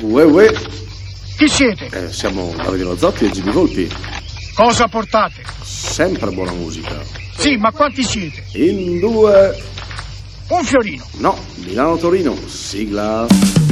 Uè, uè. Chi siete? Eh, siamo Davide Zotti e Jimmy Volpi. Cosa portate? Sempre buona musica. Sì, ma quanti siete? In due. Un fiorino. No, Milano-Torino. Sigla.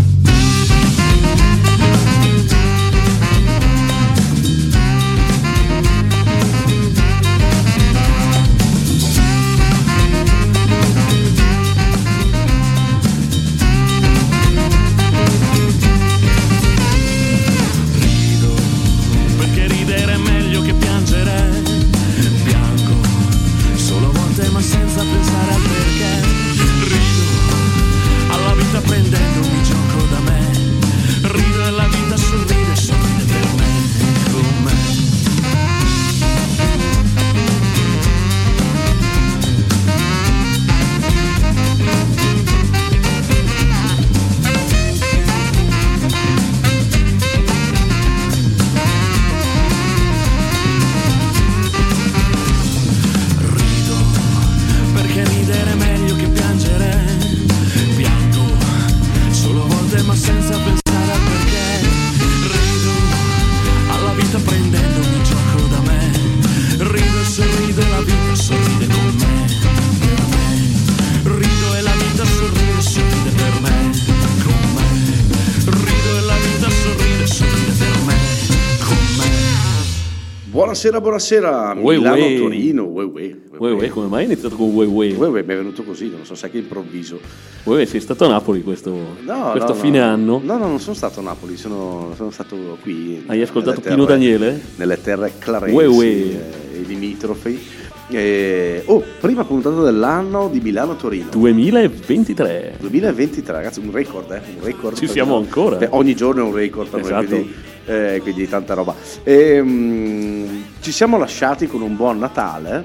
Buonasera, buonasera. Uè, uè. Milano-Torino. Uè, uè. Uè, uè, come mai hai iniziato con Uè Uè? Uè, uè, mi è venuto così, non so, sai che improvviso. Uè, Uè, sei stato a Napoli questo, No, questo no, fine no. anno? No, no, non sono stato a Napoli, sono, sono stato qui. Hai ascoltato nelle Pino terre- Daniele? Nelle terre clarensi Uè, uè. eh, e limitrofi. E- oh, prima puntata dell'anno di Milano-Torino. 2023. 2023, ragazzi, un record, eh? Un record. Ci siamo noi. ancora. Beh, ogni giorno è un record per Esatto. noi, eh, quindi tanta roba. Ehm, ci siamo lasciati con un buon Natale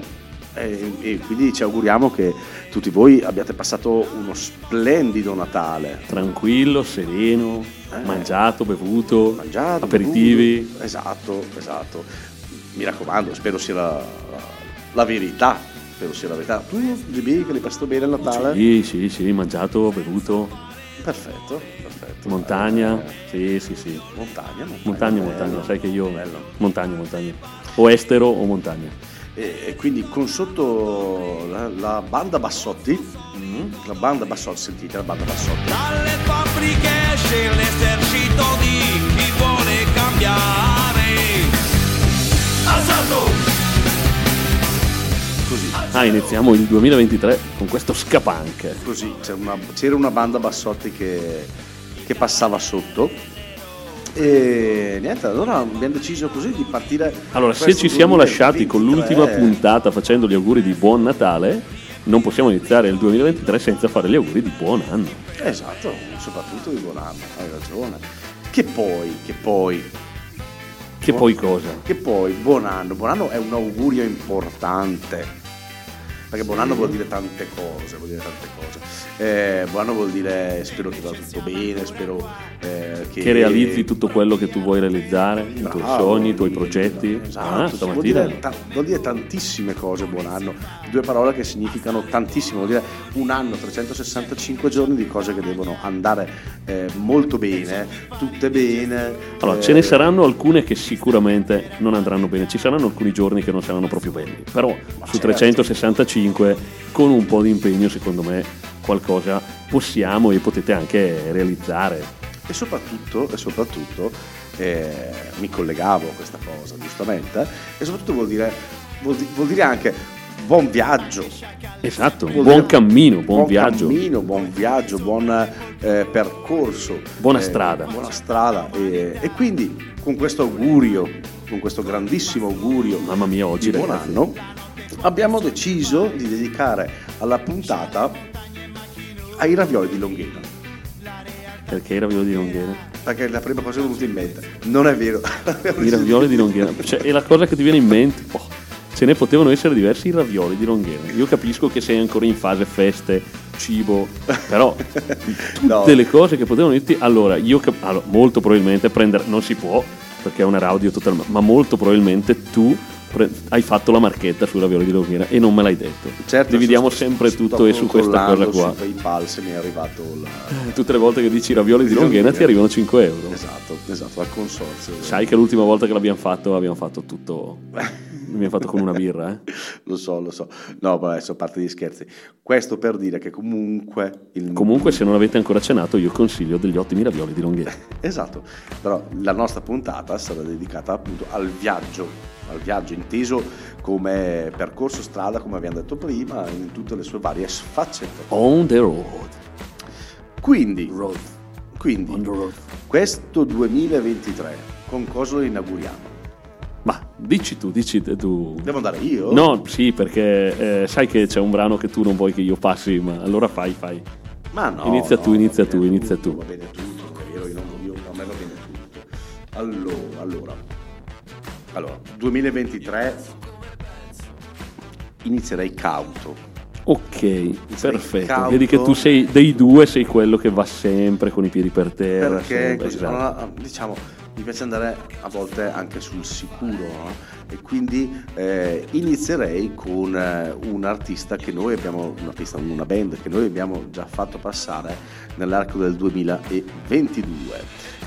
eh, e quindi ci auguriamo che tutti voi abbiate passato uno splendido Natale. Tranquillo, sereno, Eh. mangiato, bevuto, Mangiato, aperitivi. bevuto. Esatto, esatto. Mi raccomando, spero sia la, la- la verità. Spero sia la verità. Tu, GB, che l'hai passato bene il Natale? Sì, sì, sì, mangiato, bevuto, Perfetto, perfetto. montagna. Sì, sì, sì. montagna, montagna. Montagna, montagna, sai che io... Bello. Montagna, montagna. O estero o montagna. E, e quindi con sotto la, la banda Bassotti, mm, la banda Bassotti, sentite la banda Bassotti. Dalle fabbriche esce l'esercito di chi vuole cambiare. Alzato! Così, Ah, iniziamo il 2023 con questo scapunk. così, c'era una, c'era una banda Bassotti che, che passava sotto. E niente, allora abbiamo deciso così di partire. Allora, se ci siamo 2023. lasciati con l'ultima puntata facendo gli auguri di buon Natale, non possiamo iniziare il 2023 senza fare gli auguri di buon anno. Esatto, soprattutto di buon anno, hai ragione. Che poi, che poi, Che poi cosa? Che poi buon anno, buon anno è un augurio importante. Perché buon anno vuol dire tante cose, vuol dire tante cose. Eh, buon anno vuol dire spero che vada tutto bene, spero eh, che, Che realizzi tutto quello che tu vuoi realizzare, i tuoi sogni, i tuoi progetti. Esatto, Ah, vuol, dire, ta- vuol dire tantissime cose buon anno, due parole che significano tantissimo, vuol dire un anno, 365 giorni di cose che devono andare eh, molto bene, tutte bene. Allora, eh, ce ne saranno alcune che sicuramente non andranno bene, ci saranno alcuni giorni che non saranno proprio belli, però su certo. 365 con un po' di impegno secondo me qualcosa possiamo e potete anche realizzare. E soprattutto, e soprattutto eh, mi collegavo a questa cosa, giustamente, e soprattutto vuol dire, vuol, vuol dire anche buon viaggio. Esatto, Vuol buon dire cammino, buon, viaggio. cammino, buon viaggio, buon eh, percorso. Buona eh, strada. Buona strada. E, e quindi con questo augurio, con questo grandissimo augurio Mamma mia, oggi di buon anno, abbiamo deciso di dedicare alla puntata ai ravioli di Longhena. Perché i ravioli di Longhena? Perché è la prima cosa che mi è venuta in mente. Non è vero. I ravioli di Longhena. Cioè, e la cosa che ti viene in mente, oh, ce ne potevano essere diversi i ravioli di Longhena. Io capisco che sei ancora in fase feste, cibo, però tutte No. le cose che potevano dirti. Allora, io cap- allora, molto probabilmente prendere, non si può perché è una radio totalmente, ma molto probabilmente tu hai fatto la marchetta sui ravioli di Longhena e non me l'hai detto. Certo, Dividiamo sto- sempre sto tutto e su questa cosa qua. Su PayPal se mi è arrivato il... Tutte le volte che dici ravioli di Longhena ti arrivano 5 euro. Esatto, esatto, al consorzio. Sai che l'ultima volta che l'abbiamo fatto abbiamo fatto tutto... L'abbiamo fatto con una birra, eh? Lo so, lo so. No, ma adesso a parte gli scherzi. Questo per dire che comunque... Il... Comunque se non avete ancora cenato io consiglio degli ottimi ravioli di Longhena. Esatto, però la nostra puntata sarà dedicata appunto al viaggio, al viaggio inteso come percorso strada, come abbiamo detto prima, in tutte le sue varie sfaccettature. On the road. Quindi, Road. quindi road. questo 2023, con cosa lo inauguriamo? Ma dici tu, dici tu. Devo andare io? No, sì, perché eh, sai che c'è un brano che tu non vuoi che io passi, ma allora fai, fai. Ma no, Inizia no, tu, inizia tu, inizia tutto, tu. Va bene tutto, io non, io, a me va bene tutto. Allora, allora, allora 2023 inizierei cauto. Ok, perfetto. cauto. Vedi che tu sei dei due, sei quello che va sempre con i piedi per terra. Perché sempre, così, esatto. diciamo, mi piace andare a volte anche sul sicuro no? e quindi eh, inizierei con eh, un artista che noi abbiamo, un artista, una band che noi abbiamo già fatto passare nell'arco del 2022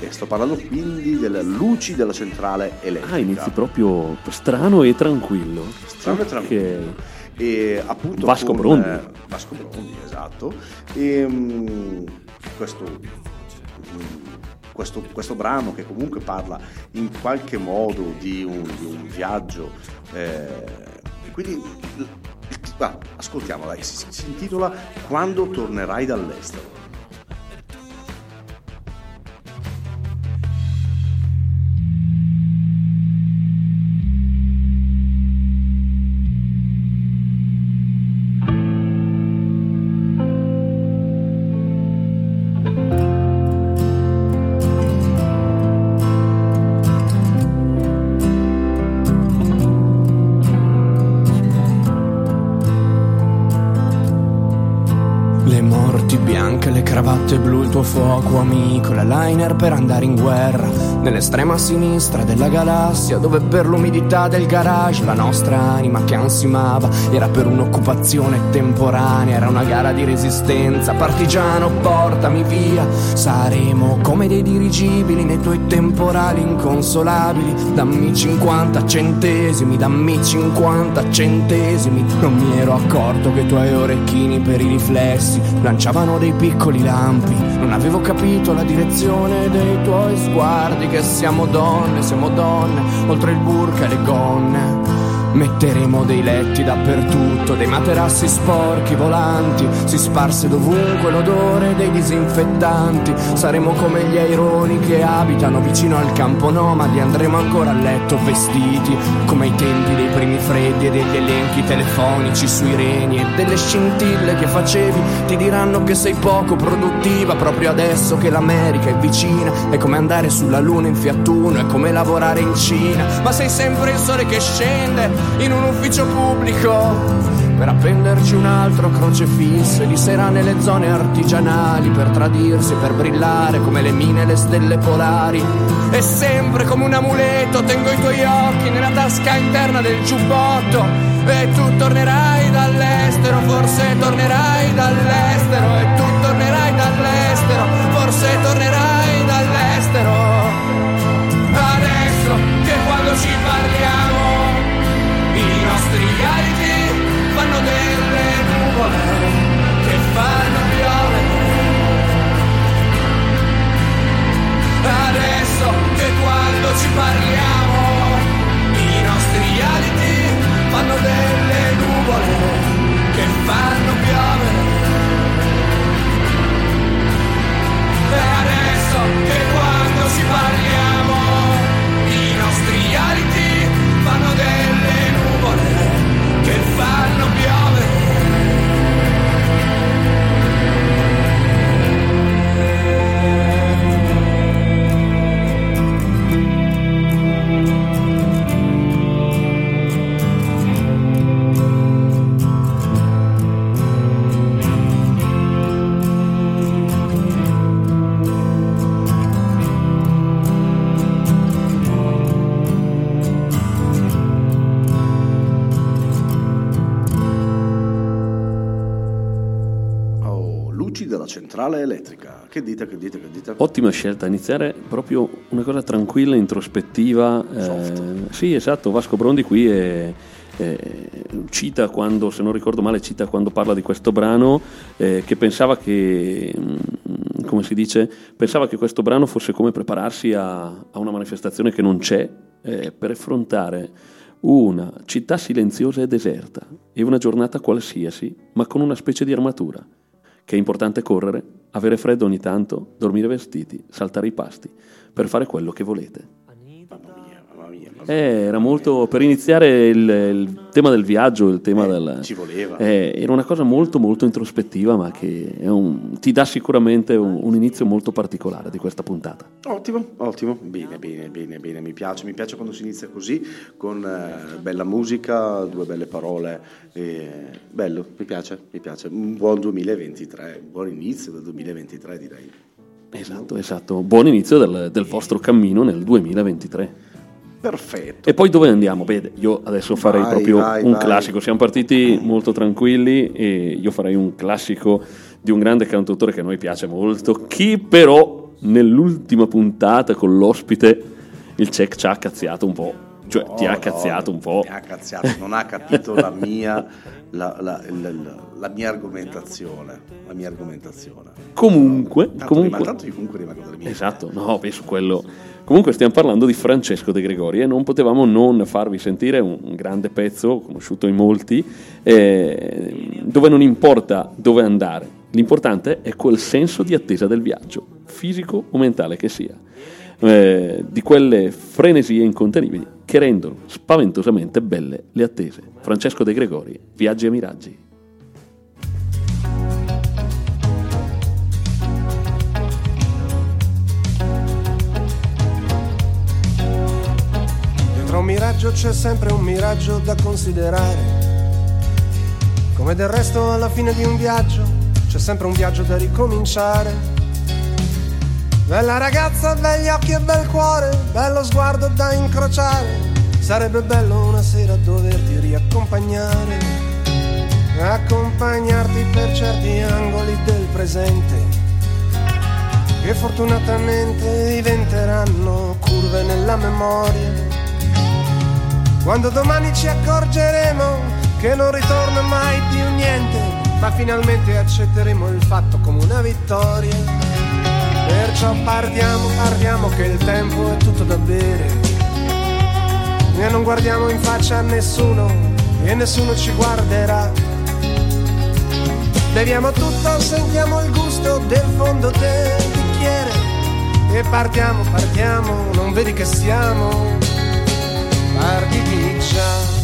e sto parlando quindi delle luci della centrale elettrica. Ah, inizi proprio strano e tranquillo. Strano e tranquillo. Ok. E appunto Vasco con, Brondi. eh, Vasco Brondi, esatto. E, mm, questo, mm, questo, questo brano che comunque parla in qualche modo di un, di un viaggio. eh, quindi il- il- ascoltiamo, dai, si, si intitola Quando tornerai dall'estero. Amico, la liner per andare in guerra. Nell'estrema sinistra della galassia, dove per l'umidità del garage la nostra anima che ansimava era per un'occupazione temporanea, era una gara di resistenza. Partigiano, portami via, saremo come dei dirigibili nei tuoi temporali inconsolabili. Dammi 50 centesimi, dammi 50 centesimi. Non mi ero accorto che i tuoi orecchini per i riflessi lanciavano dei piccoli lampi. Non avevo capito la direzione dei tuoi sguardi. Che siamo donne, siamo donne, oltre il burka e le gonne. Metteremo dei letti dappertutto, dei materassi sporchi volanti, si sparse dovunque l'odore dei disinfettanti. Saremo come gli aironi che abitano vicino al campo nomadi, andremo ancora a letto vestiti come ai tempi dei primi freddi e degli elenchi telefonici sui reni e delle scintille che facevi. Ti diranno che sei poco produttiva proprio adesso che l'America è vicina. È come andare sulla luna in Fiat Uno, è come lavorare in Cina. Ma sei sempre il sole che scende in un ufficio pubblico per appenderci un altro crocefisso e di sera nelle zone artigianali per tradirsi, per brillare come le mine e le stelle polari. E sempre come un amuleto tengo i tuoi occhi nella tasca interna del giubbotto. E tu tornerai dall'estero, forse tornerai dall'estero. E tu tornerai dall'estero, forse tornerai quando ci parliamo. I nostri reality fanno delle centrale elettrica. Che dite, che dite, che dite? Ottima scelta, iniziare proprio una cosa tranquilla, introspettiva. eh, sì, esatto, Vasco Brondi qui è, è- cita quando, se non ricordo male, cita quando parla di questo brano eh, che pensava che, mm, come si dice, pensava che questo brano fosse come prepararsi a, a una manifestazione che non c'è eh, per affrontare una città silenziosa e deserta e una giornata qualsiasi, ma con una specie di armatura che è importante correre, avere freddo ogni tanto, dormire vestiti, saltare i pasti, per fare quello che volete. Eh, era molto per iniziare il, il tema del viaggio, il tema Eh, del. ci voleva. eh, era una cosa molto molto introspettiva, ma che un- ti dà sicuramente un, un inizio molto particolare di questa puntata. Ottimo, ottimo, bene, bene, bene, bene, mi piace, mi piace quando si inizia così, con eh, bella musica, due belle parole, bello, mi piace, mi piace, un buon 2023, un buon inizio del 2023 direi. Esatto, esatto. Buon inizio del, del vostro cammino nel 2023. Perfetto. E poi dove andiamo? Beh, io adesso farei Vai, proprio vai, un vai. classico. Siamo partiti molto tranquilli e io farei un classico di un grande cantautore che a noi piace molto, che però nell'ultima puntata con l'ospite il check ci ha cazziato un po'. Cioè, ti ha No, cazziato no, un po'. Mi ha cazziato, non ha capito la mia, la, la- la- la- mia argomentazione, la mia argomentazione. Comunque, Tanto, comunque rima- tanto io comunque rimango delle mie. Esatto, no, su quello. Comunque stiamo parlando di Francesco De Gregori e non potevamo non farvi sentire un, un grande pezzo, conosciuto in molti, eh, dove non importa dove andare, l'importante è quel senso di attesa del viaggio, fisico o mentale che sia, eh, di quelle frenesie incontenibili che rendono spaventosamente belle le attese. Francesco De Gregori, Viaggi e Miraggi. Dietro a un miraggio c'è sempre un miraggio da considerare. Come del resto alla fine di un viaggio c'è sempre un viaggio da ricominciare. Bella ragazza, begli occhi e bel cuore, bello sguardo da incrociare. Sarebbe bello una sera doverti riaccompagnare. Accompagnarti per certi angoli del presente che fortunatamente diventeranno curve nella memoria. Quando domani ci accorgeremo che non ritorna mai più niente, ma finalmente accetteremo il fatto come una vittoria. Perciò partiamo, partiamo che il tempo è tutto da bere. E non guardiamo in faccia a nessuno e nessuno ci guarderà. Beviamo tutto, sentiamo il gusto del fondo del bicchiere e partiamo, partiamo, non vedi che siamo partiti già.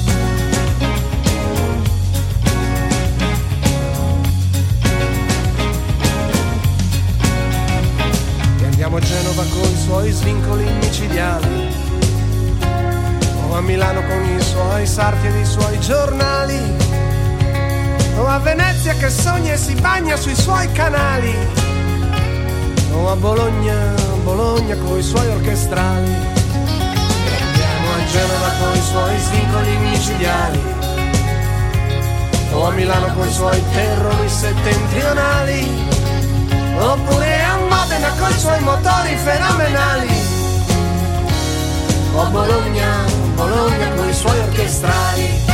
E andiamo a Genova con i suoi svincoli micidiali, o a Milano con i suoi sarti ed i suoi giornali, o a Venezia che sogna e si bagna sui suoi canali, o a Bologna, Bologna con i suoi orchestrali. Genova con i suoi svincoli micidiali, o a Milano con i suoi terrori settentrionali, oppure a Modena con i suoi motori fenomenali, o a Bologna, Bologna con i suoi orchestrali.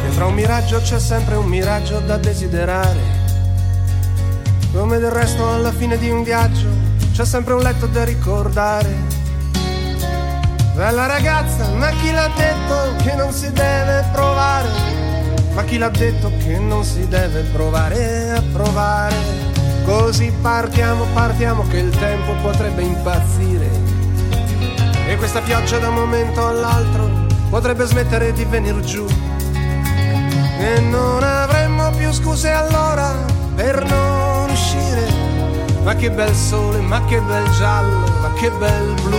Dietro a un miraggio c'è sempre un miraggio da desiderare. Come del resto alla fine di un viaggio c'è sempre un letto da ricordare. Bella ragazza, ma chi l'ha detto che non si deve provare? Ma chi l'ha detto che non si deve provare a provare? Così partiamo, partiamo che il tempo potrebbe impazzire. E questa pioggia da un momento all'altro potrebbe smettere di venir giù. E non avremmo più scuse allora per uscire. Ma che bel sole, ma che bel giallo, ma che bel blu.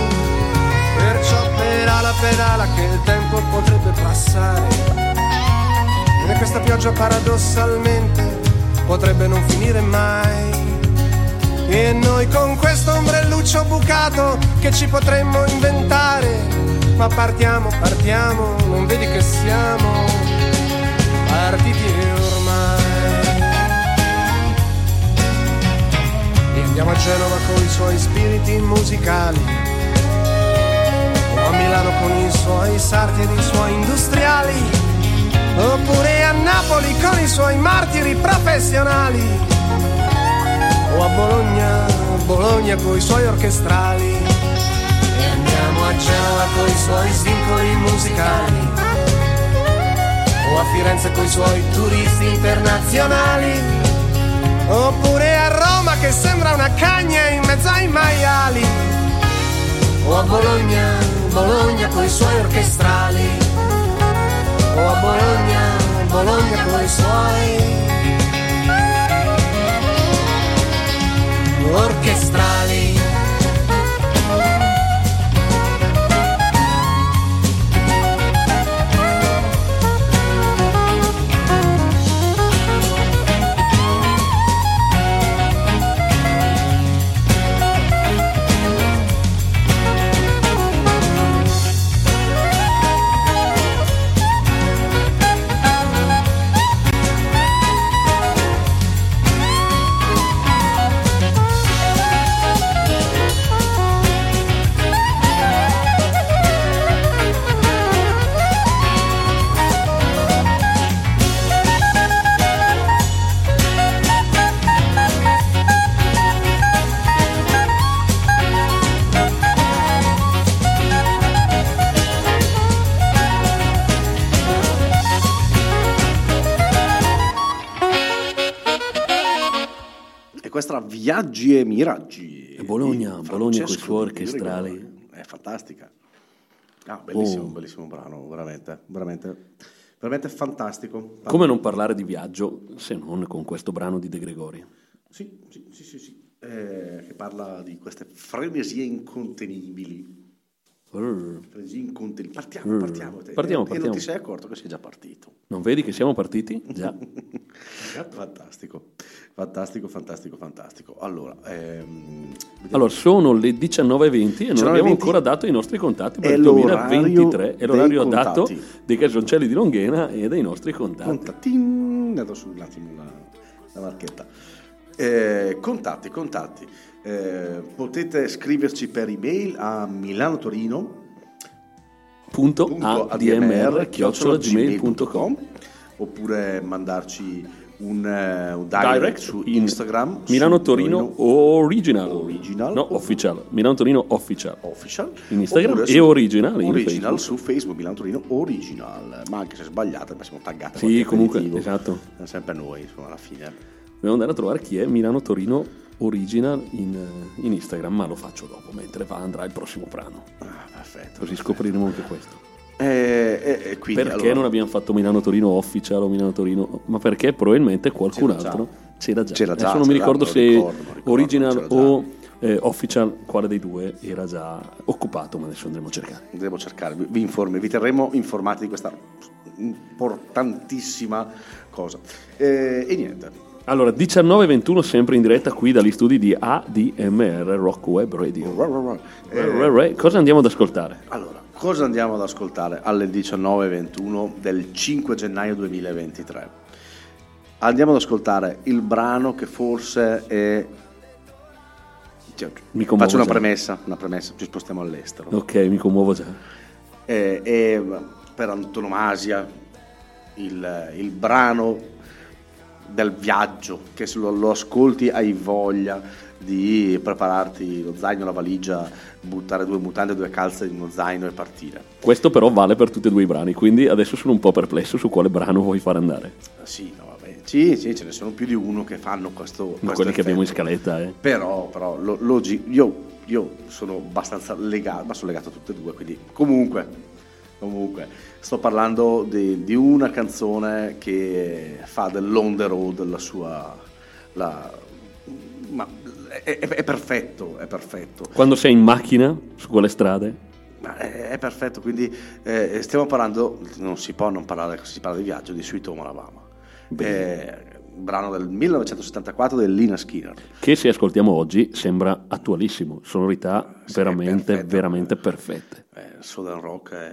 Perciò pedala, pedala che il tempo potrebbe passare. E questa pioggia paradossalmente potrebbe non finire mai. E noi con questo ombrelluccio bucato che ci potremmo inventare, ma partiamo, partiamo, non vedi che siamo partiti ormai. Andiamo a Genova con i suoi spiriti musicali, o a Milano con i suoi sarti ed i suoi industriali, oppure a Napoli con i suoi martiri professionali, o a Bologna, Bologna con i suoi orchestrali. E andiamo a Genova con i suoi svincoli musicali. O a Firenze con i suoi turisti internazionali, oppure a Roma che sembra una cagna in mezzo ai maiali, o a Bologna, Bologna con i suoi orchestrali, o a Bologna, Bologna con i suoi orchestrali. Viaggi e Miraggi. E Bologna, Bologna coi Francesco suoi orchestrali. È fantastica. Ah, bellissimo, Oh. bellissimo brano, veramente, veramente, veramente fantastico. Come non parlare di viaggio se non con questo brano di De Gregori? Sì, sì, sì, sì, sì. Eh, che parla di queste frenesie incontenibili. Frenesie incontenibili. Partiamo, Mm. partiamo. te. Partiamo, e, e non partiamo. ti sei accorto che sei già partito. Non vedi che siamo partiti? Già. fantastico, fantastico, fantastico, fantastico. Allora, ehm. Allora, sono le 19.20 e non 19:20 abbiamo ancora dato i nostri contatti per il l'orario 2023. È l'orario contatti. dei Casoncelli di Longhena e dei nostri contatti. Contattin, dato su un attimo la, la marchetta. Eh, contatti, contatti. Eh, potete scriverci per email a Milano Torino Punto admr admr oppure mandarci un, eh, un direct, Direct su in Instagram Milano su Torino Original. Original. No, official. Milano Torino Official. official In Instagram e Original in original su Facebook Milano Torino Original ma anche se sbagliate ma siamo taggati Sì, comunque, aperitivo. esatto. È sempre noi insomma alla fine Devo andare a trovare chi è Milano Torino Original in, eh, in Instagram, ma lo faccio dopo, mentre va, andrà il prossimo brano. ah, perfetto Così scopriremo anche questo. Eh, eh, eh, Perché allora, non abbiamo fatto Milano Torino Official o Milano Torino? Ma perché probabilmente qualcun C'era già. altro c'era già. C'era già, Adesso non mi ricordo se ricordo, ricordo, Original già. o eh, Official, quale dei due era già occupato, ma adesso andremo a cercare. devo cercare vi, vi informi vi terremo informati di questa importantissima cosa Eh, e niente Allora, 19.21 sempre in diretta qui dagli studi di ADMR Rock Web Radio. Eh, Cosa andiamo ad ascoltare? allora cosa andiamo ad ascoltare alle 19.21 del 5 gennaio 2023 andiamo ad ascoltare il brano che forse è cioè, Mi commuovo faccio una premessa una premessa ci spostiamo all'estero. Ok, mi commuovo già. è, è per antonomasia il, il brano del viaggio che se lo, lo ascolti hai voglia di prepararti lo zaino, la valigia, buttare due mutande, due calze in uno zaino e partire. Questo però vale per tutti e due i brani, quindi adesso sono un po' perplesso su quale brano vuoi far andare. Sì, no, vabbè. sì, sì, ce ne sono più di uno che fanno questo. Ma questo quelli che abbiamo in effetto. scaletta, eh. Però, però lo- lo io, io sono abbastanza legato, ma sono legato a tutte e due, quindi comunque, comunque sto parlando di, di una canzone che fa dell'on the road la sua... La, ma è, è- è perfetto, è perfetto. Quando sei in macchina su quelle strade, è, è perfetto, quindi eh, stiamo parlando, non si può non parlare, si parla di viaggio, di Sweet Home Alabama. Eh, brano del 1974 del Lina Skinner. che se ascoltiamo oggi sembra attualissimo, sonorità Sì, veramente, perfetto. veramente perfette. Eh, Southern Rock, è,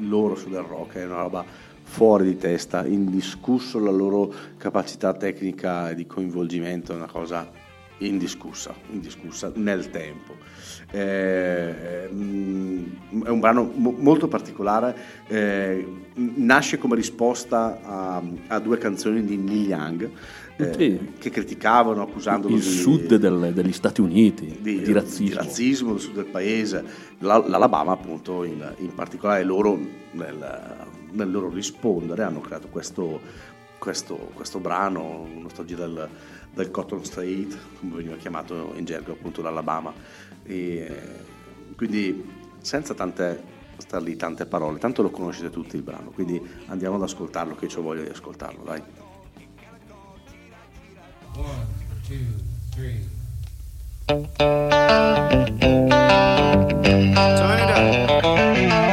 loro Southern Rock è una roba fuori di testa, indiscusso la loro capacità tecnica di coinvolgimento, è una cosa indiscussa, indiscussa nel tempo. Eh, mm, è un brano mo- molto particolare, eh, nasce come risposta a, a, due canzoni di Neil Young. Eh, sì. che criticavano accusandolo il di, sud del, degli Stati Uniti di, di razzismo. di razzismo del sud del paese l'Alabama appunto in, in particolare loro nel, nel, loro rispondere hanno creato questo, questo, questo brano nostalgia del, del Cotton State come veniva chiamato in gergo appunto l'Alabama e quindi senza tante star lì tante parole, tanto lo conoscete tutti il brano, quindi andiamo ad ascoltarlo che ho voglia di ascoltarlo, dai. One, two, three. Turn it up.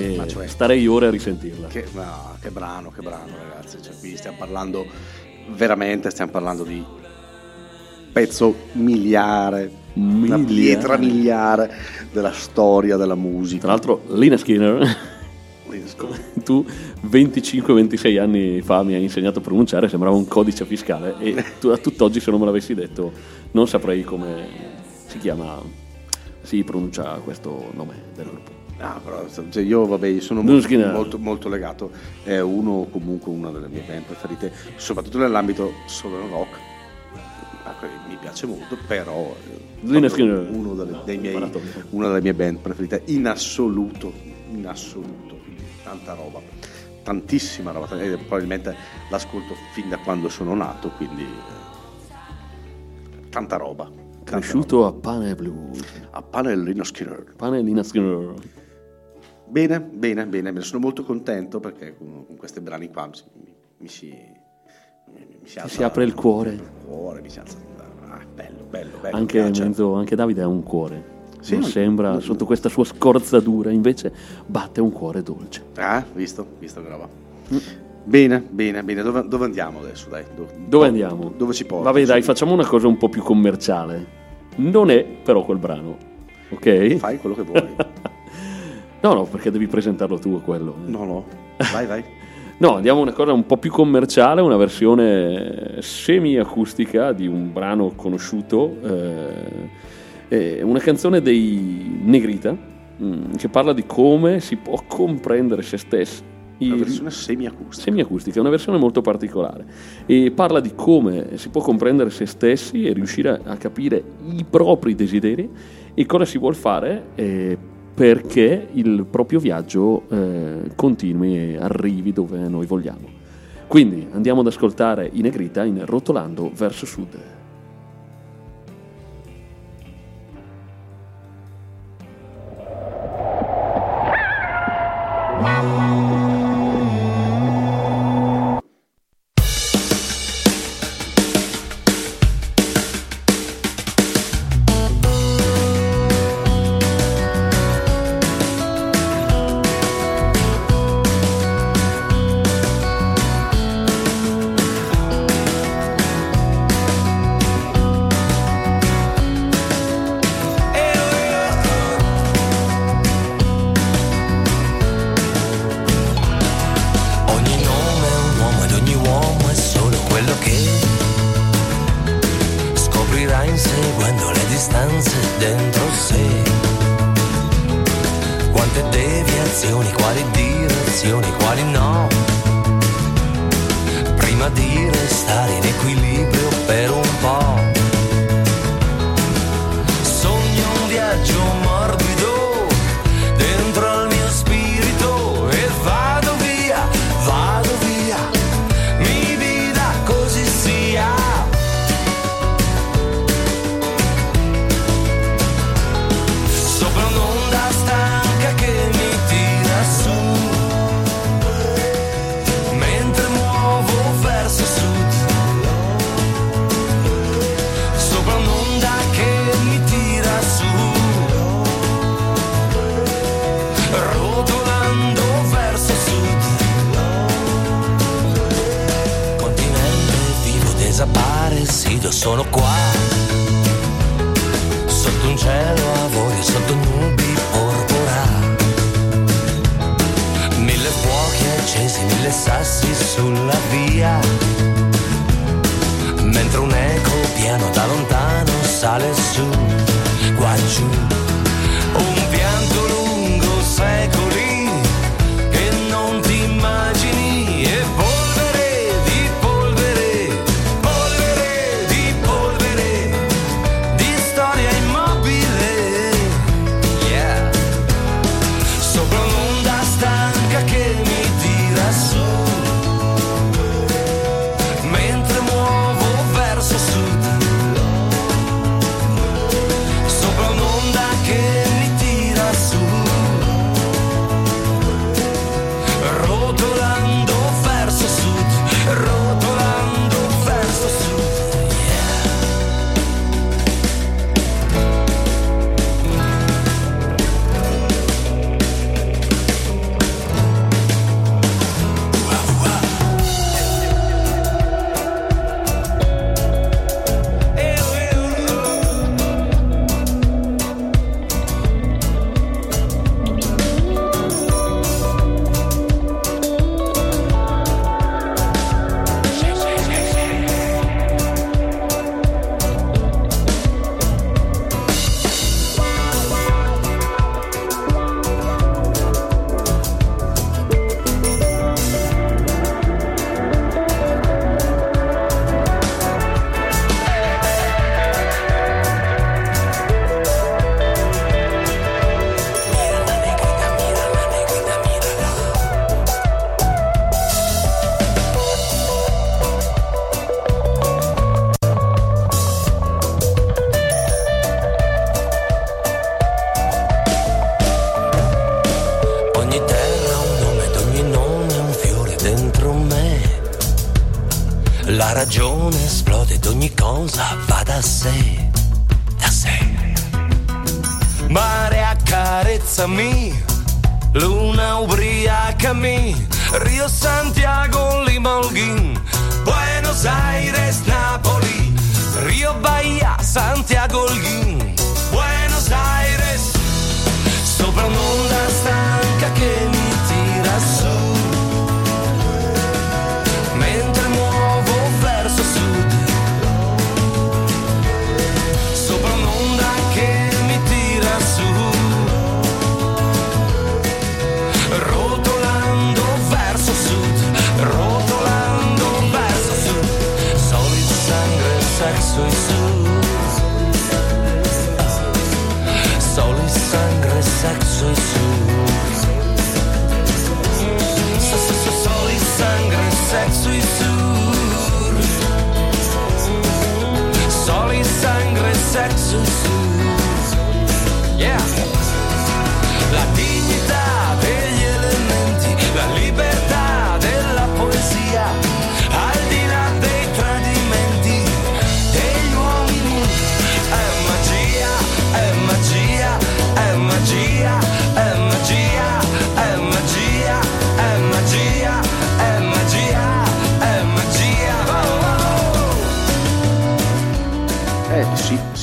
Ma No, cioè, starei ore a risentirla. Che, no, che brano, che brano, ragazzi. Cioè, qui stiamo parlando veramente, stiamo parlando di pezzo miliare, una Miliare. pietra miliare della storia della musica. Tra l'altro, Lina Skinner, tu 25-26 anni fa mi hai insegnato a pronunciare, sembrava un codice fiscale e tu, a tutt'oggi se non me l'avessi detto non saprei come si chiama, si pronuncia questo nome del gruppo. Ah, però, cioè, io vabbè, sono molto, molto, molto legato, è uno comunque una delle mie band preferite, soprattutto nell'ambito southern rock. Ecco, Mi piace molto, però eh, uno delle, dei miei- una delle mie band preferite in assoluto, in assoluto, tanta roba, tantissima roba, probabilmente l'ascolto fin da quando sono nato, quindi eh, tanta roba. tanta Cresciuto a pane blu. A pane Lino Skinner. pane Lina Skinner. Bene, bene, bene, bene. sono molto contento perché con, con questi brani qua mi, mi si, mi, mi si, alza si apre il cuore. il cuore, mi si alza. Ah, bello, bello, bello. Anche, mezzo- anche Davide ha un cuore. Sì, non sembra no. sotto questa sua scorzatura, invece batte un cuore dolce. Ah, visto, visto che roba. Bene, bene, bene. Dove, dove andiamo adesso? Dai? Do- Dove andiamo? Dove ci porta? Vabbè, dai, facciamo una cosa un po' più commerciale. Non è però quel brano, ok? Fai quello che vuoi. No, no, perché devi presentarlo tu quello. No, no. Vai, vai. No, andiamo a una cosa un po' più commerciale, una versione semi-acustica di un brano conosciuto, eh, eh, una canzone dei Negrita, mm, che parla di come si può comprendere se stessi. Una versione semiacustica. semiacustica, è una versione molto particolare e parla di come si può comprendere se stessi e riuscire a capire i propri desideri e cosa si vuol fare eh, perché il proprio viaggio eh, continui e arrivi dove noi vogliamo. Quindi andiamo ad ascoltare i Negrita in Rotolando verso sud. Sassi sulla via. Mentre un eco piano da lontano sale su, qua giù. Un pianto lungo secoli ragione esplode ed ogni cosa va da sé, da sé. Mare accarezzami, luna ubriacami, Rio Santiago Limolghin, Buenos Aires Napoli, Rio Bahia Santiago Holguín, Buenos Aires, sopra un'onda stanca sangue, sexo e sud, yeah.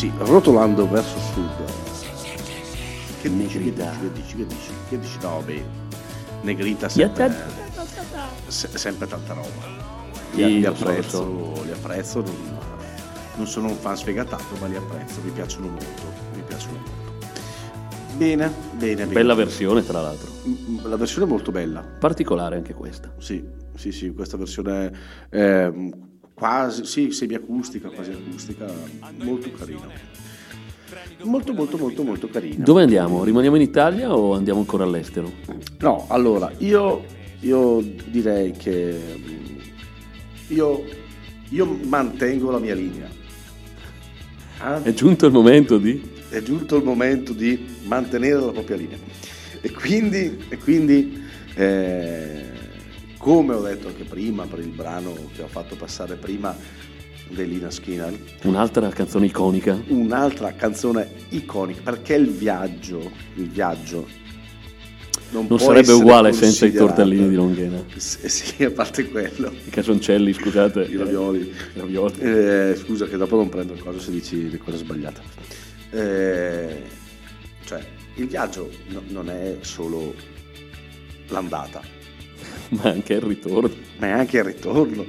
Sì, sì, rotolando verso sud. Che dici, che dici, che dici, che dici, che dici? No, beh, Negrita sempre, se- sempre tanta roba. Li, li apprezzo, li apprezzo, non, non sono un fan sfegatato, ma li apprezzo, mi piacciono molto, mi piacciono molto. Bene, bene, bene. Bella versione, tra l'altro. Mm, La versione è molto bella, Particolare anche questa. sì, sì, sì, questa versione è quasi, sì, semiacustica, quasi acustica, molto carina. Molto, molto, molto, molto carina. Dove andiamo? Rimaniamo in Italia o andiamo ancora all'estero? No, allora, io, io direi che io, io mantengo la mia linea. Ah, È giunto il momento di... È giunto il momento di mantenere la propria linea. E quindi, e quindi eh, come ho detto anche prima, per il brano che ho fatto passare prima dell'Ina Skinner, Un'altra canzone iconica. un'altra canzone iconica, perché il viaggio, il viaggio non, Non sarebbe uguale senza i tortellini di Longhena. S- Sì, a parte quello, I casoncelli, scusate. i ravioli. I ravioli. Eh, scusa che dopo non prendo il coso se dici le cose sbagliate. Eh, cioè, il viaggio no- non è solo l'andata, Ma anche il ritorno. ma anche il ritorno.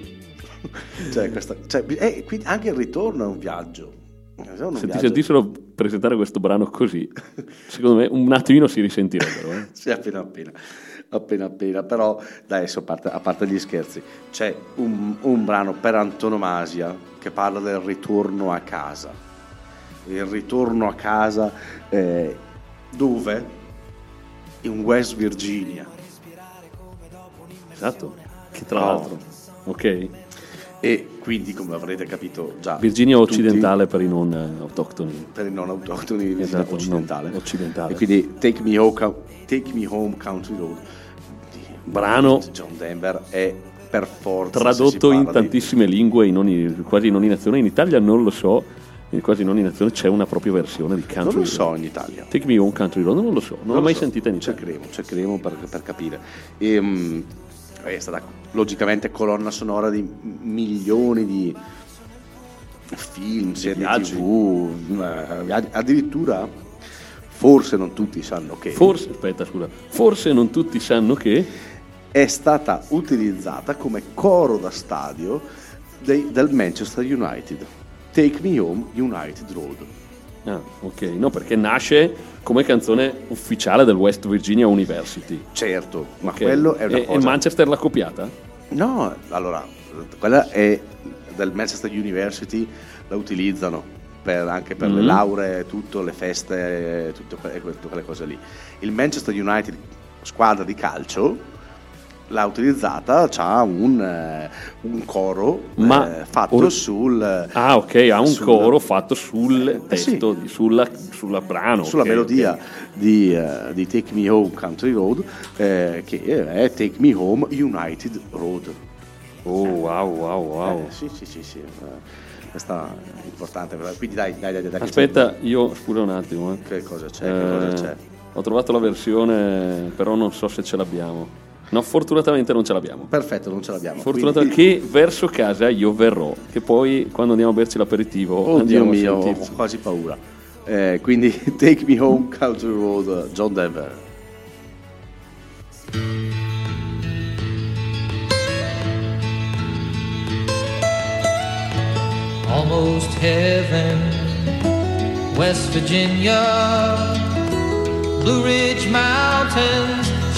cioè, questa- cioè, eh, quindi anche il ritorno è un viaggio. Eh, Se ti sentissero presentare questo brano così, secondo me un attimino si risentirebbero. eh. Sì, appena appena, appena appena, però dai, adesso a parte, a parte gli scherzi, c'è un, un brano per antonomasia che parla del ritorno a casa. Il ritorno a casa eh, dove? In West Virginia. Esatto. Che tra No. l'altro, ok. E quindi, come avrete capito già, Virginia tutti- occidentale per i non eh, autoctoni. per i non autoctoni di Virginia Esatto, occidentale. non occidentale. E quindi Take Me Home, Take Me Home Country Road di Brano John Denver è per forza tradotto in parla di- tantissime lingue, in ogni- quasi in ogni nazione. In Italia non lo so, in quasi in ogni nazione c'è una propria versione di country. Non lo road. so in Italia. Take me home country road, non lo so, non, l'ho lo mai so. sentita in Italia. Cercheremo, cercheremo per, per capire. E, mm, è stata logicamente colonna sonora di milioni di film, serie tv, addirittura forse non tutti sanno che Forse, aspetta, scusa, forse non tutti sanno che è stata utilizzata come coro da stadio dei- del Manchester United. Take Me Home United Road. Ah, ok, no, perché nasce come canzone ufficiale del West Virginia University. Certo, ma Ok? quello è una e, cosa. e Manchester l'ha copiata? No, allora, quella è del Manchester University, la utilizzano per- anche per le Mhm. lauree, tutto, le feste, tutte quelle cose lì. Il Manchester United, squadra di calcio, l'ha utilizzata, ha un, eh, un coro Ma- eh, fatto or- sul, Ah, ok, ha un Sul- coro fatto sul Eh, sì. testo, di- sulla, sulla brano. sulla ok, melodia ok. Di, eh, di Take Me Home Country Road, eh, che è Take Me Home United Road. Oh, wow, wow, wow. Eh, sì, sì, sì, sì. questa è importante. Quindi dai, dai, dai. dai Aspetta, io scusa un attimo. Che cosa c'è? Che cosa c'è? Ho trovato la versione, però non so se ce l'abbiamo. No, fortunatamente non ce l'abbiamo. Perfetto, non ce l'abbiamo. Fortunatamente Quindi- che verso casa io verrò, che poi quando andiamo a berci l'aperitivo Oddio mio, a ho quasi paura. Eh, quindi Take Me Home Country Road, John Denver. almost heaven. West Virginia, Blue Ridge Mountains,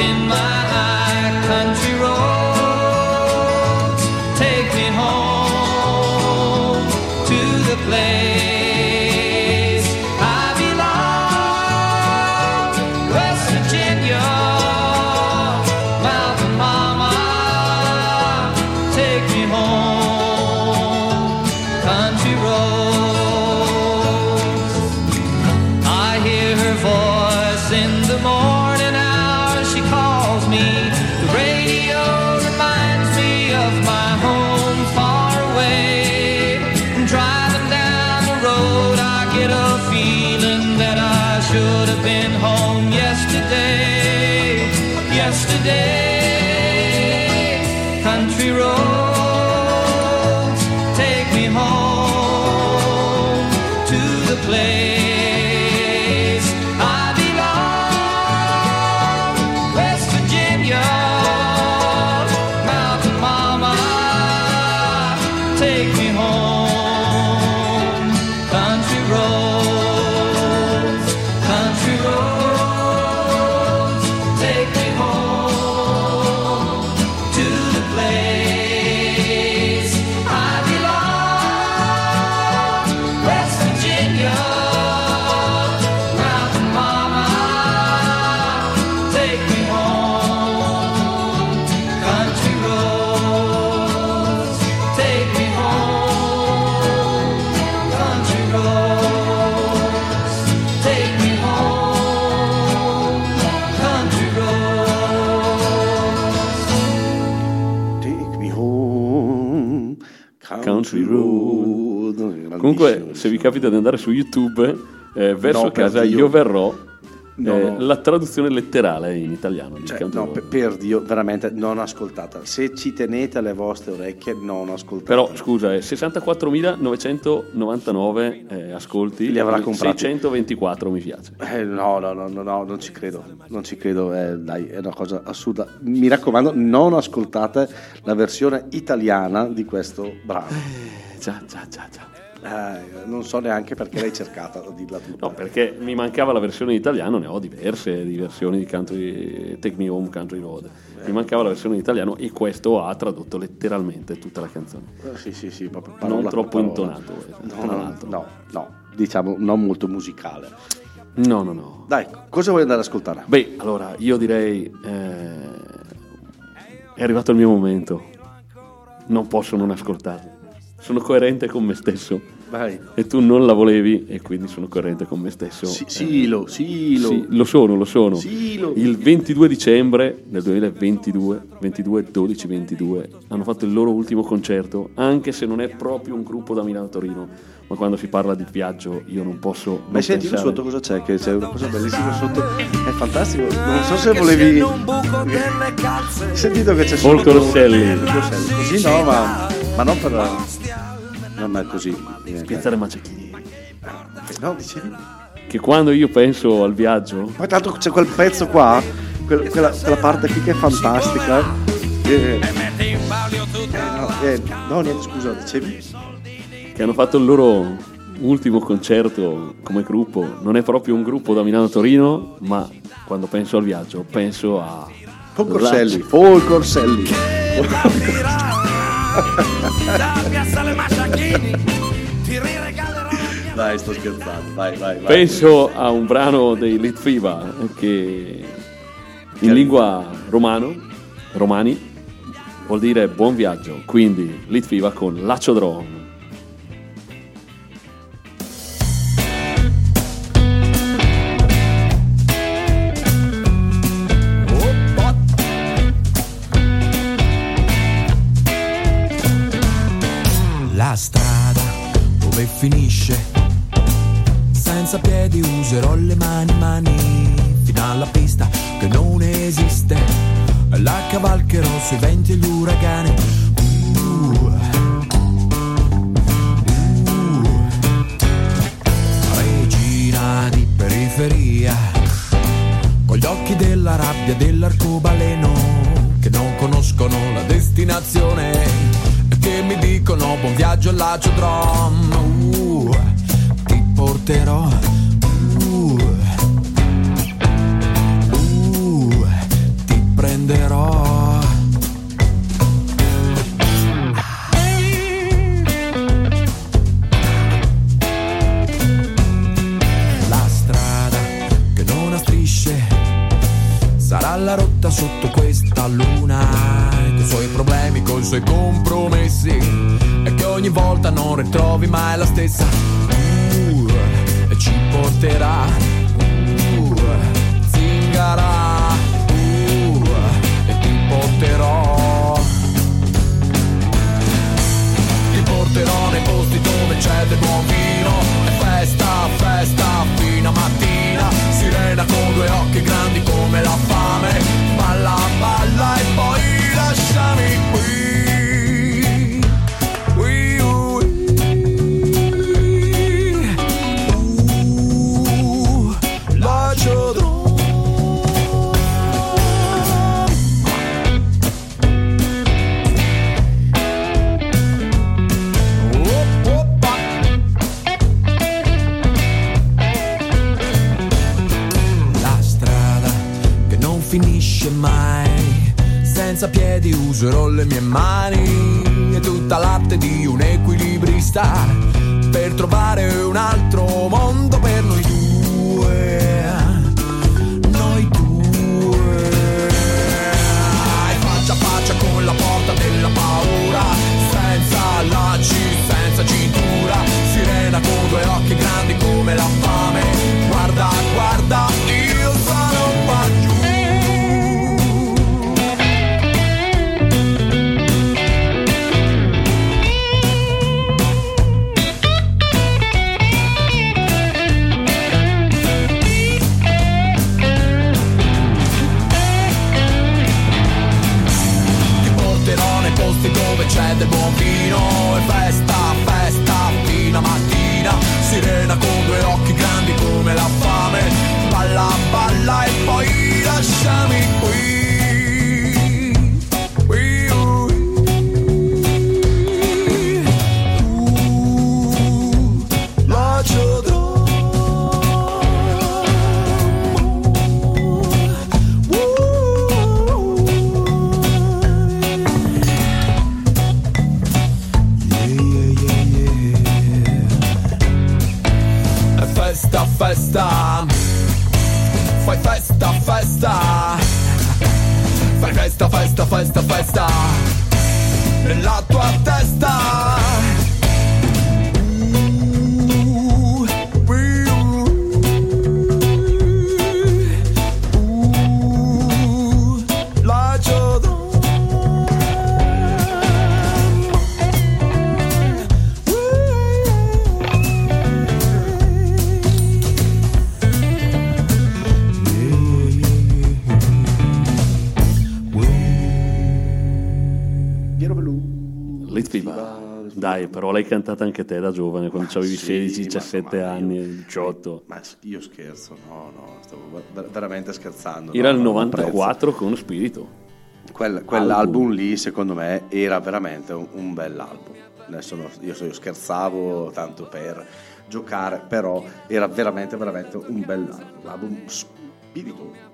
in my eye. Comunque, se vi capita di andare su YouTube, eh, verso No, casa Dio. io verrò. No, eh, no. La traduzione letterale in italiano Cioè, no, per, per Dio, veramente non ascoltata. Se ci tenete alle vostre orecchie, non ascoltate. Però scusa, eh, 64.999 eh, ascolti, Li avrà comprati. 624 mi piace. Eh, no, no, no, no, no, non ci credo, non ci credo, eh, dai, è una cosa assurda. Mi raccomando, non ascoltate la versione italiana di questo brano. Già, già, già, già. Eh, non so neanche perché l'hai cercata, a dirla tutta. No, perché mi mancava la versione in italiano, ne ho diverse di versioni di country, Take Me Home Country Road. Mi mancava la versione in italiano e questo ha tradotto letteralmente tutta la canzone. Eh, Sì, sì, sì, proprio Non parola troppo per parola. intonato, eh, No, no, no, diciamo non molto musicale. No, no, no. Dai, cosa vuoi andare ad ascoltare? Beh, allora io direi eh, è arrivato il mio momento. Non posso non ascoltarlo. Sono coerente con me stesso. Vai. E tu non la volevi e quindi sono coerente con me stesso. Sì, silo, silo. Sì, lo sono, lo sono. Silo. Il 22 dicembre del 2022, 22, 12, 22, hanno fatto il loro ultimo concerto, anche se non è proprio un gruppo da Milano-Torino, ma quando si parla di viaggio io non posso... Ma non senti pensare- sotto cosa c'è? Che c'è una cosa bellissima sotto. È fantastico. Non so se volevi. Hai sentito che c'è sotto- Rosselli. Folco Rosselli. Così no, ma, ma non per. Non è così. niente. Piazzale Macechini. No, dicevi? Che quando io penso al viaggio, Ma tanto c'è quel pezzo qua, quel- quella, quella parte qui che è fantastica. Eh, eh, no, eh, no, niente, scusa, dicevi? che hanno fatto il loro ultimo concerto come gruppo, non è proprio un gruppo da Milano-Torino, ma quando penso al viaggio penso a... Folco Rosselli. Folco Rosselli. Dai, sto scherzando. Vai, vai, vai. Penso a un brano dei Litfiba che in lingua romano, romani, vuol dire buon viaggio. Quindi Litfiba con Laciodron. La finisce? Senza piedi userò le mani, mani fino alla pista che non esiste. La cavalcherò sui venti e gli uragani. Uh. Uh. Regina di periferia, con gli occhi della rabbia dell'arcobaleno che non conoscono la destinazione che mi dicono buon viaggio all'Acio Drum. Uh, ti porterò. Uh, uh, ti prenderò. La rotta sotto questa luna con i suoi problemi, con i suoi che volta non ritrovi mai la stessa. Uh, ci porterà. Uh, zingara. Uh, e ti porterò. Ti porterò nei posti dove c'è del buon vino. E festa, festa, fino a mattina. Sirena con due occhi grandi senza piedi userò le mie mani e tutta l'arte di un equilibrista per trovare un altro mondo per noi due. Noi due. Faccia a faccia con la porta della paura, senza lacci, senza festa, festa, Dai, però l'hai cantata anche te da giovane, quando avevi Sì, 16, ma 17 insomma, anni, io- 18. Ma io scherzo, no, no, stavo ver- veramente scherzando. Era no, il no, 94 con Spirito. Quel- quell'album lì, secondo me, era veramente un, un bell'album. Adesso no, io, io scherzavo tanto per giocare, però era veramente, veramente un bell'album. L'album Spirito.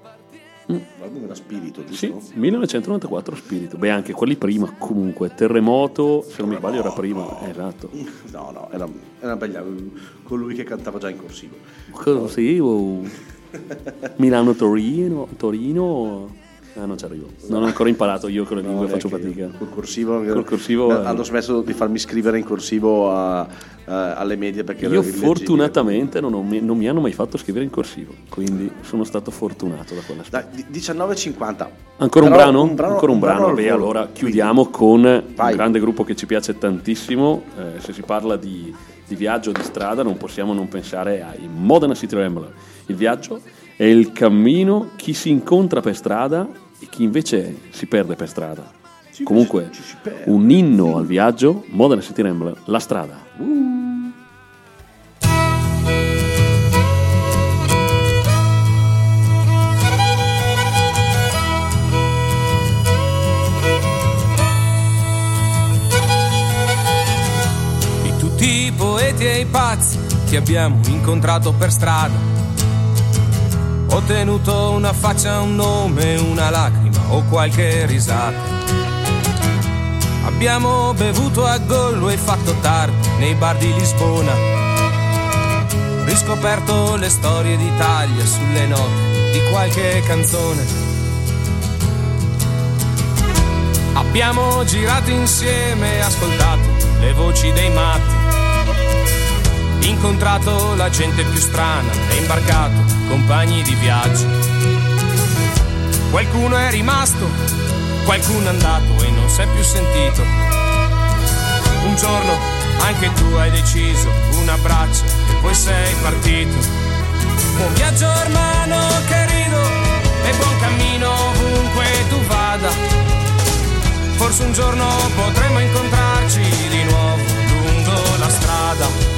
L'album era Spirito, Mm. Sì, giusto? 1994 Spirito. Beh, anche quelli prima comunque. Terremoto, se non mi sbaglio era prima. Esatto. No, no, era, era bella. Colui che cantava già in corsivo. Corsivo. Milano-Torino. Torino. Ah, non ci arrivo. Non ho ancora imparato io con le lingue, faccio neanche io. fatica. Col corsivo, Col corsivo, No, eh. hanno smesso di farmi scrivere in corsivo a- a- alle medie perché Io fortunatamente non, ho- non mi hanno mai fatto scrivere in corsivo, quindi sono stato fortunato da quell'aspetto. Dai, di- 19.50. Ancora un Però brano? Ancora un brano? al Beh, allora chiudiamo con un Vai. grande gruppo che ci piace tantissimo. Eh, se si parla di, di viaggio di strada, non possiamo non pensare ai Modena City Rambler. Il viaggio è il cammino, chi si incontra per strada e chi invece si perde per strada. Comunque, ci si perde. un inno al viaggio, Modena City Rambler, la strada. tutti i poeti e i pazzi che abbiamo incontrato per strada. Ho tenuto una faccia, un nome, una lacrima o qualche risata. Abbiamo bevuto a gollo e fatto tardi nei bar di Lisbona. Riscoperto le storie d'Italia sulle note di qualche canzone. Abbiamo girato insieme e ascoltato le voci dei matti. Incontrato la gente più strana e imbarcato compagni di viaggio. Qualcuno è rimasto, qualcuno è andato e non si è più sentito. Un giorno anche tu hai deciso un abbraccio e poi sei partito. Buon viaggio hermano querido e buon cammino ovunque tu vada. Forse un giorno potremo incontrarci di nuovo lungo la strada.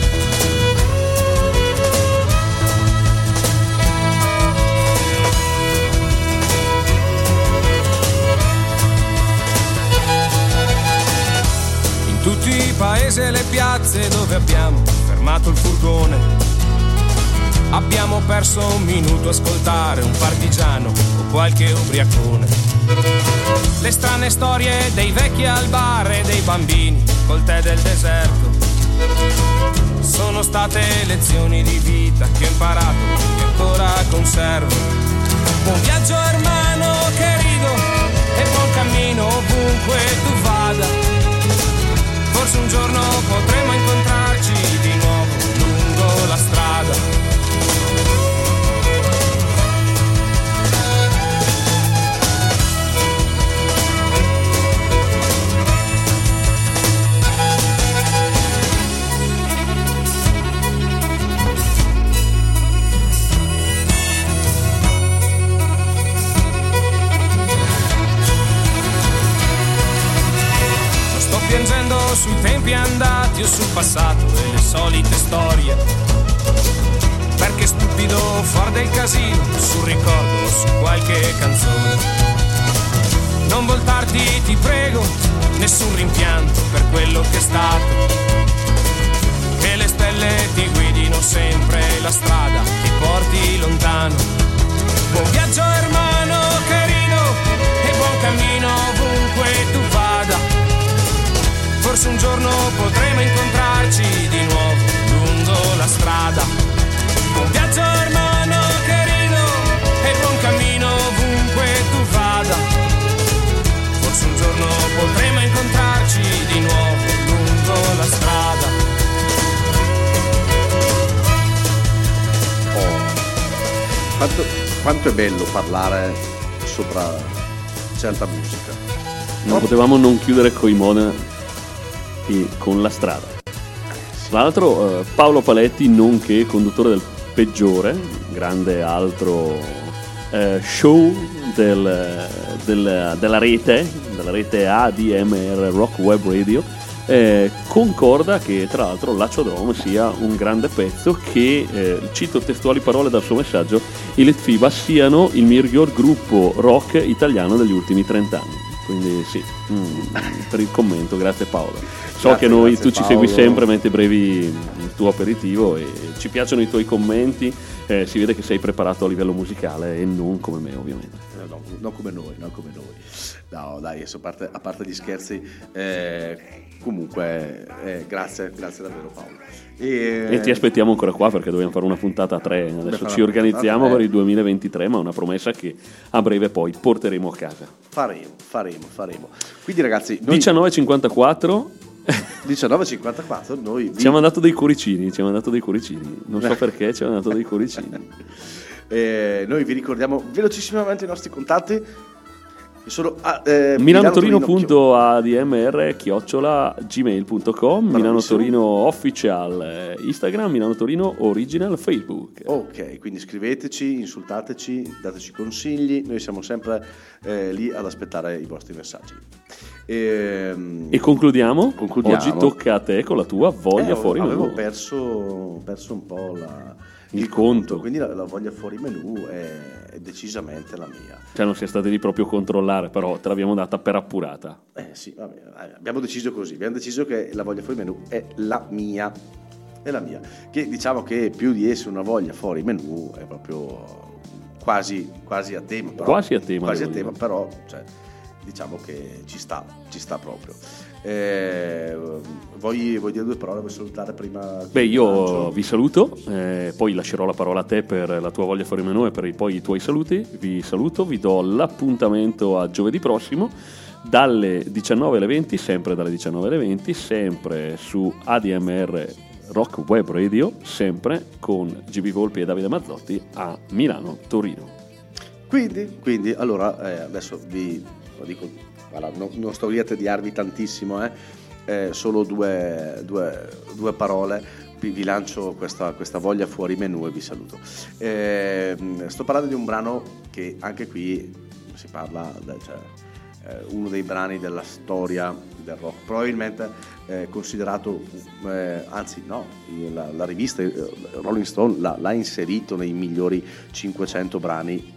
Tutti i e le piazze dove abbiamo fermato il furgone. Abbiamo perso un minuto a ascoltare un partigiano o qualche ubriacone. Le strane storie dei vecchi al bar e dei bambini col tè del deserto. Sono state lezioni di vita che ho imparato e ancora conservo. Buon viaggio hermano querido e buon cammino ovunque tu vada. Un giorno potremo chiudere con i Modena e con la strada. Tra l'altro eh, Paolo Paletti, nonché conduttore del peggiore, grande altro eh, show del- del- della rete, della rete ADMR Rock Web Radio, eh, concorda che tra l'altro Laciodrome sia un grande pezzo che, eh, cito testuali parole dal suo messaggio, i Letfiba siano il miglior gruppo rock italiano degli ultimi 30 anni. Quindi sì, mm, per il commento, grazie Paolo. So Grazie, che noi, tu ci segui sempre mentre brevi il tuo aperitivo e ci piacciono i tuoi commenti, eh, si vede che sei preparato a livello musicale e non come me ovviamente. Eh, no, non come noi, non come noi. No, dai, adesso a parte, a parte gli scherzi, eh, comunque, eh, grazie, grazie davvero Paolo. E, E ti aspettiamo ancora qua perché dobbiamo fare una puntata a tre. Adesso ci puntata organizziamo per il 2023, ma è una promessa che a breve poi porteremo a casa. Faremo, faremo, faremo. Quindi ragazzi, noi 19.54 19.54, noi vi- ci ha mandato dei cuoricini, ci ha mandato dei cuoricini. Non so perché ci ha mandato dei cuoricini. eh, noi vi ricordiamo velocissimamente i nostri contatti. Sono a, eh, milanotorino.admr chiocciola gmail.com Milano Bravissimo. Torino official eh, Instagram Milano Torino original Facebook Ok, quindi scriveteci, insultateci, dateci consigli, noi siamo sempre eh, lì ad aspettare i vostri messaggi. Ehm, e concludiamo. Concludiamo. oggi tocca a te con la tua voglia eh, fuori Avevo perso, perso un po' la- Il conto. quindi la, la voglia fuori menù è, è decisamente la mia. cioè non sia stati lì proprio a controllare però te l'abbiamo data per appurata Eh sì, vabbè, eh, abbiamo deciso così, abbiamo deciso che la voglia fuori menù è la mia, è la mia. Che diciamo che più di essere una voglia fuori menù è proprio quasi, quasi a tema. Però, Quasi a tema, Quasi a tema, però cioè, diciamo che ci sta, ci sta proprio. Eh, vuoi, vuoi dire due parole, vuoi salutare prima? Beh, io vi saluto, eh, poi lascerò la parola a te per la tua voglia fuori menù e per i, poi i tuoi saluti. Vi saluto, vi do l'appuntamento a giovedì prossimo dalle 19 alle 20, sempre dalle 19 alle 20, sempre su ADMR Rock Web Radio, sempre con GB Volpi e Davide Mazzotti a Milano, Torino. Quindi, quindi, allora, eh, adesso vi lo dico, guarda, no- non sto lì a tediarvi tantissimo, eh, eh, solo due, due- due parole, vi, lancio questa, questa voglia fuori menù e vi saluto. Eh, sto parlando di un brano che anche qui si parla, cioè, eh, uno dei brani della storia del rock, probabilmente eh, considerato, eh, anzi no, la, la rivista eh, Rolling Stone l'ha, l'ha inserito nei migliori 500 brani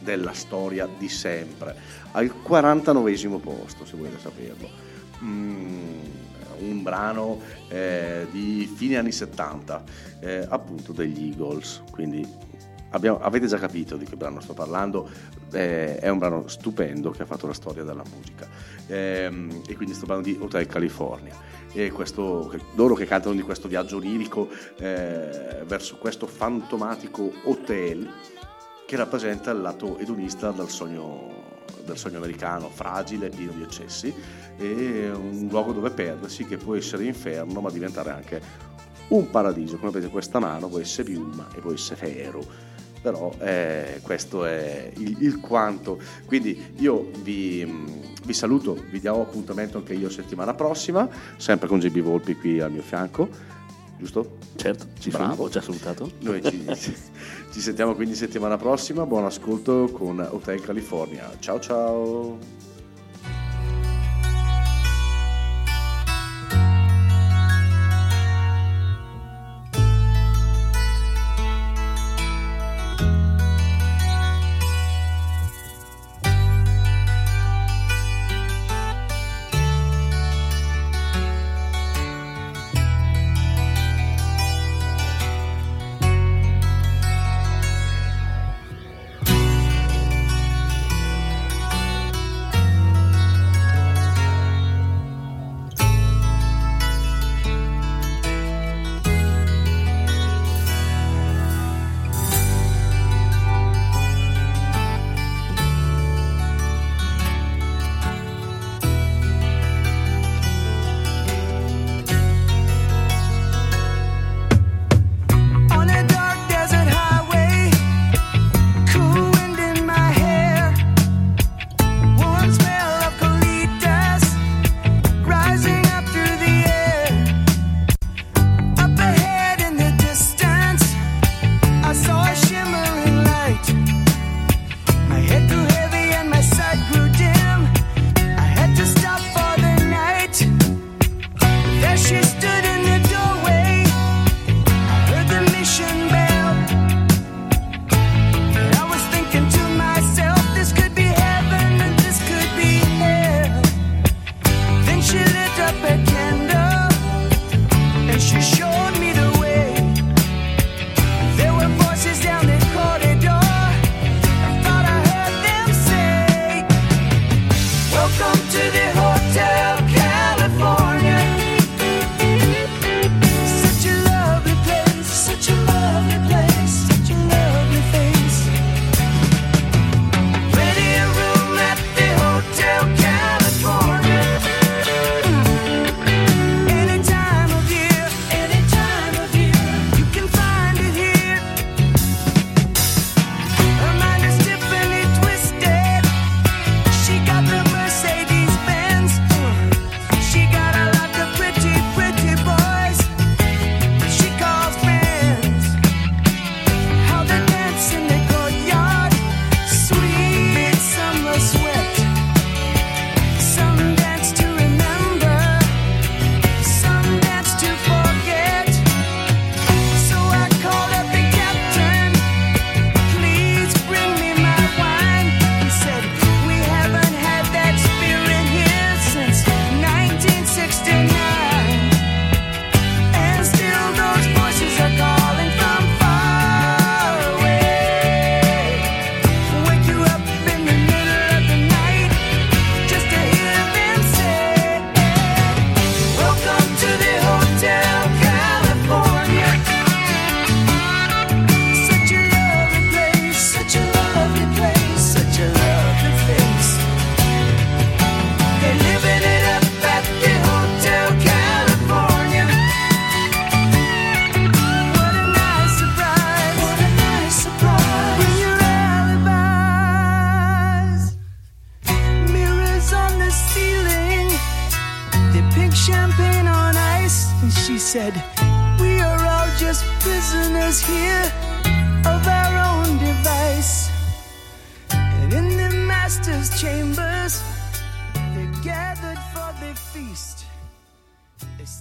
della storia di sempre, al 49 posto se volete saperlo. Mm, un brano eh, di fine anni 70, eh, appunto degli Eagles, quindi abbiamo- avete già capito di che brano sto parlando, eh, è un brano stupendo che ha fatto la storia della musica. Ehm, e quindi sto parlando di Hotel California. E questo, loro che cantano di questo viaggio lirico eh, verso questo fantomatico hotel che rappresenta il lato edonista del sogno, del sogno americano, fragile, pieno di eccessi, e un luogo dove perdersi che può essere inferno ma diventare anche un paradiso, come vedete questa mano può essere piuma e può essere ferro, però eh, questo è il, il quanto. Quindi io vi, vi saluto, vi diamo appuntamento anche io settimana prossima, sempre con GB Volpi qui al mio fianco, giusto? Certo, ci Bravo. sono, ho già salutato. Noi ci, ci sentiamo quindi settimana prossima. Buon ascolto con Hotel California. Ciao ciao.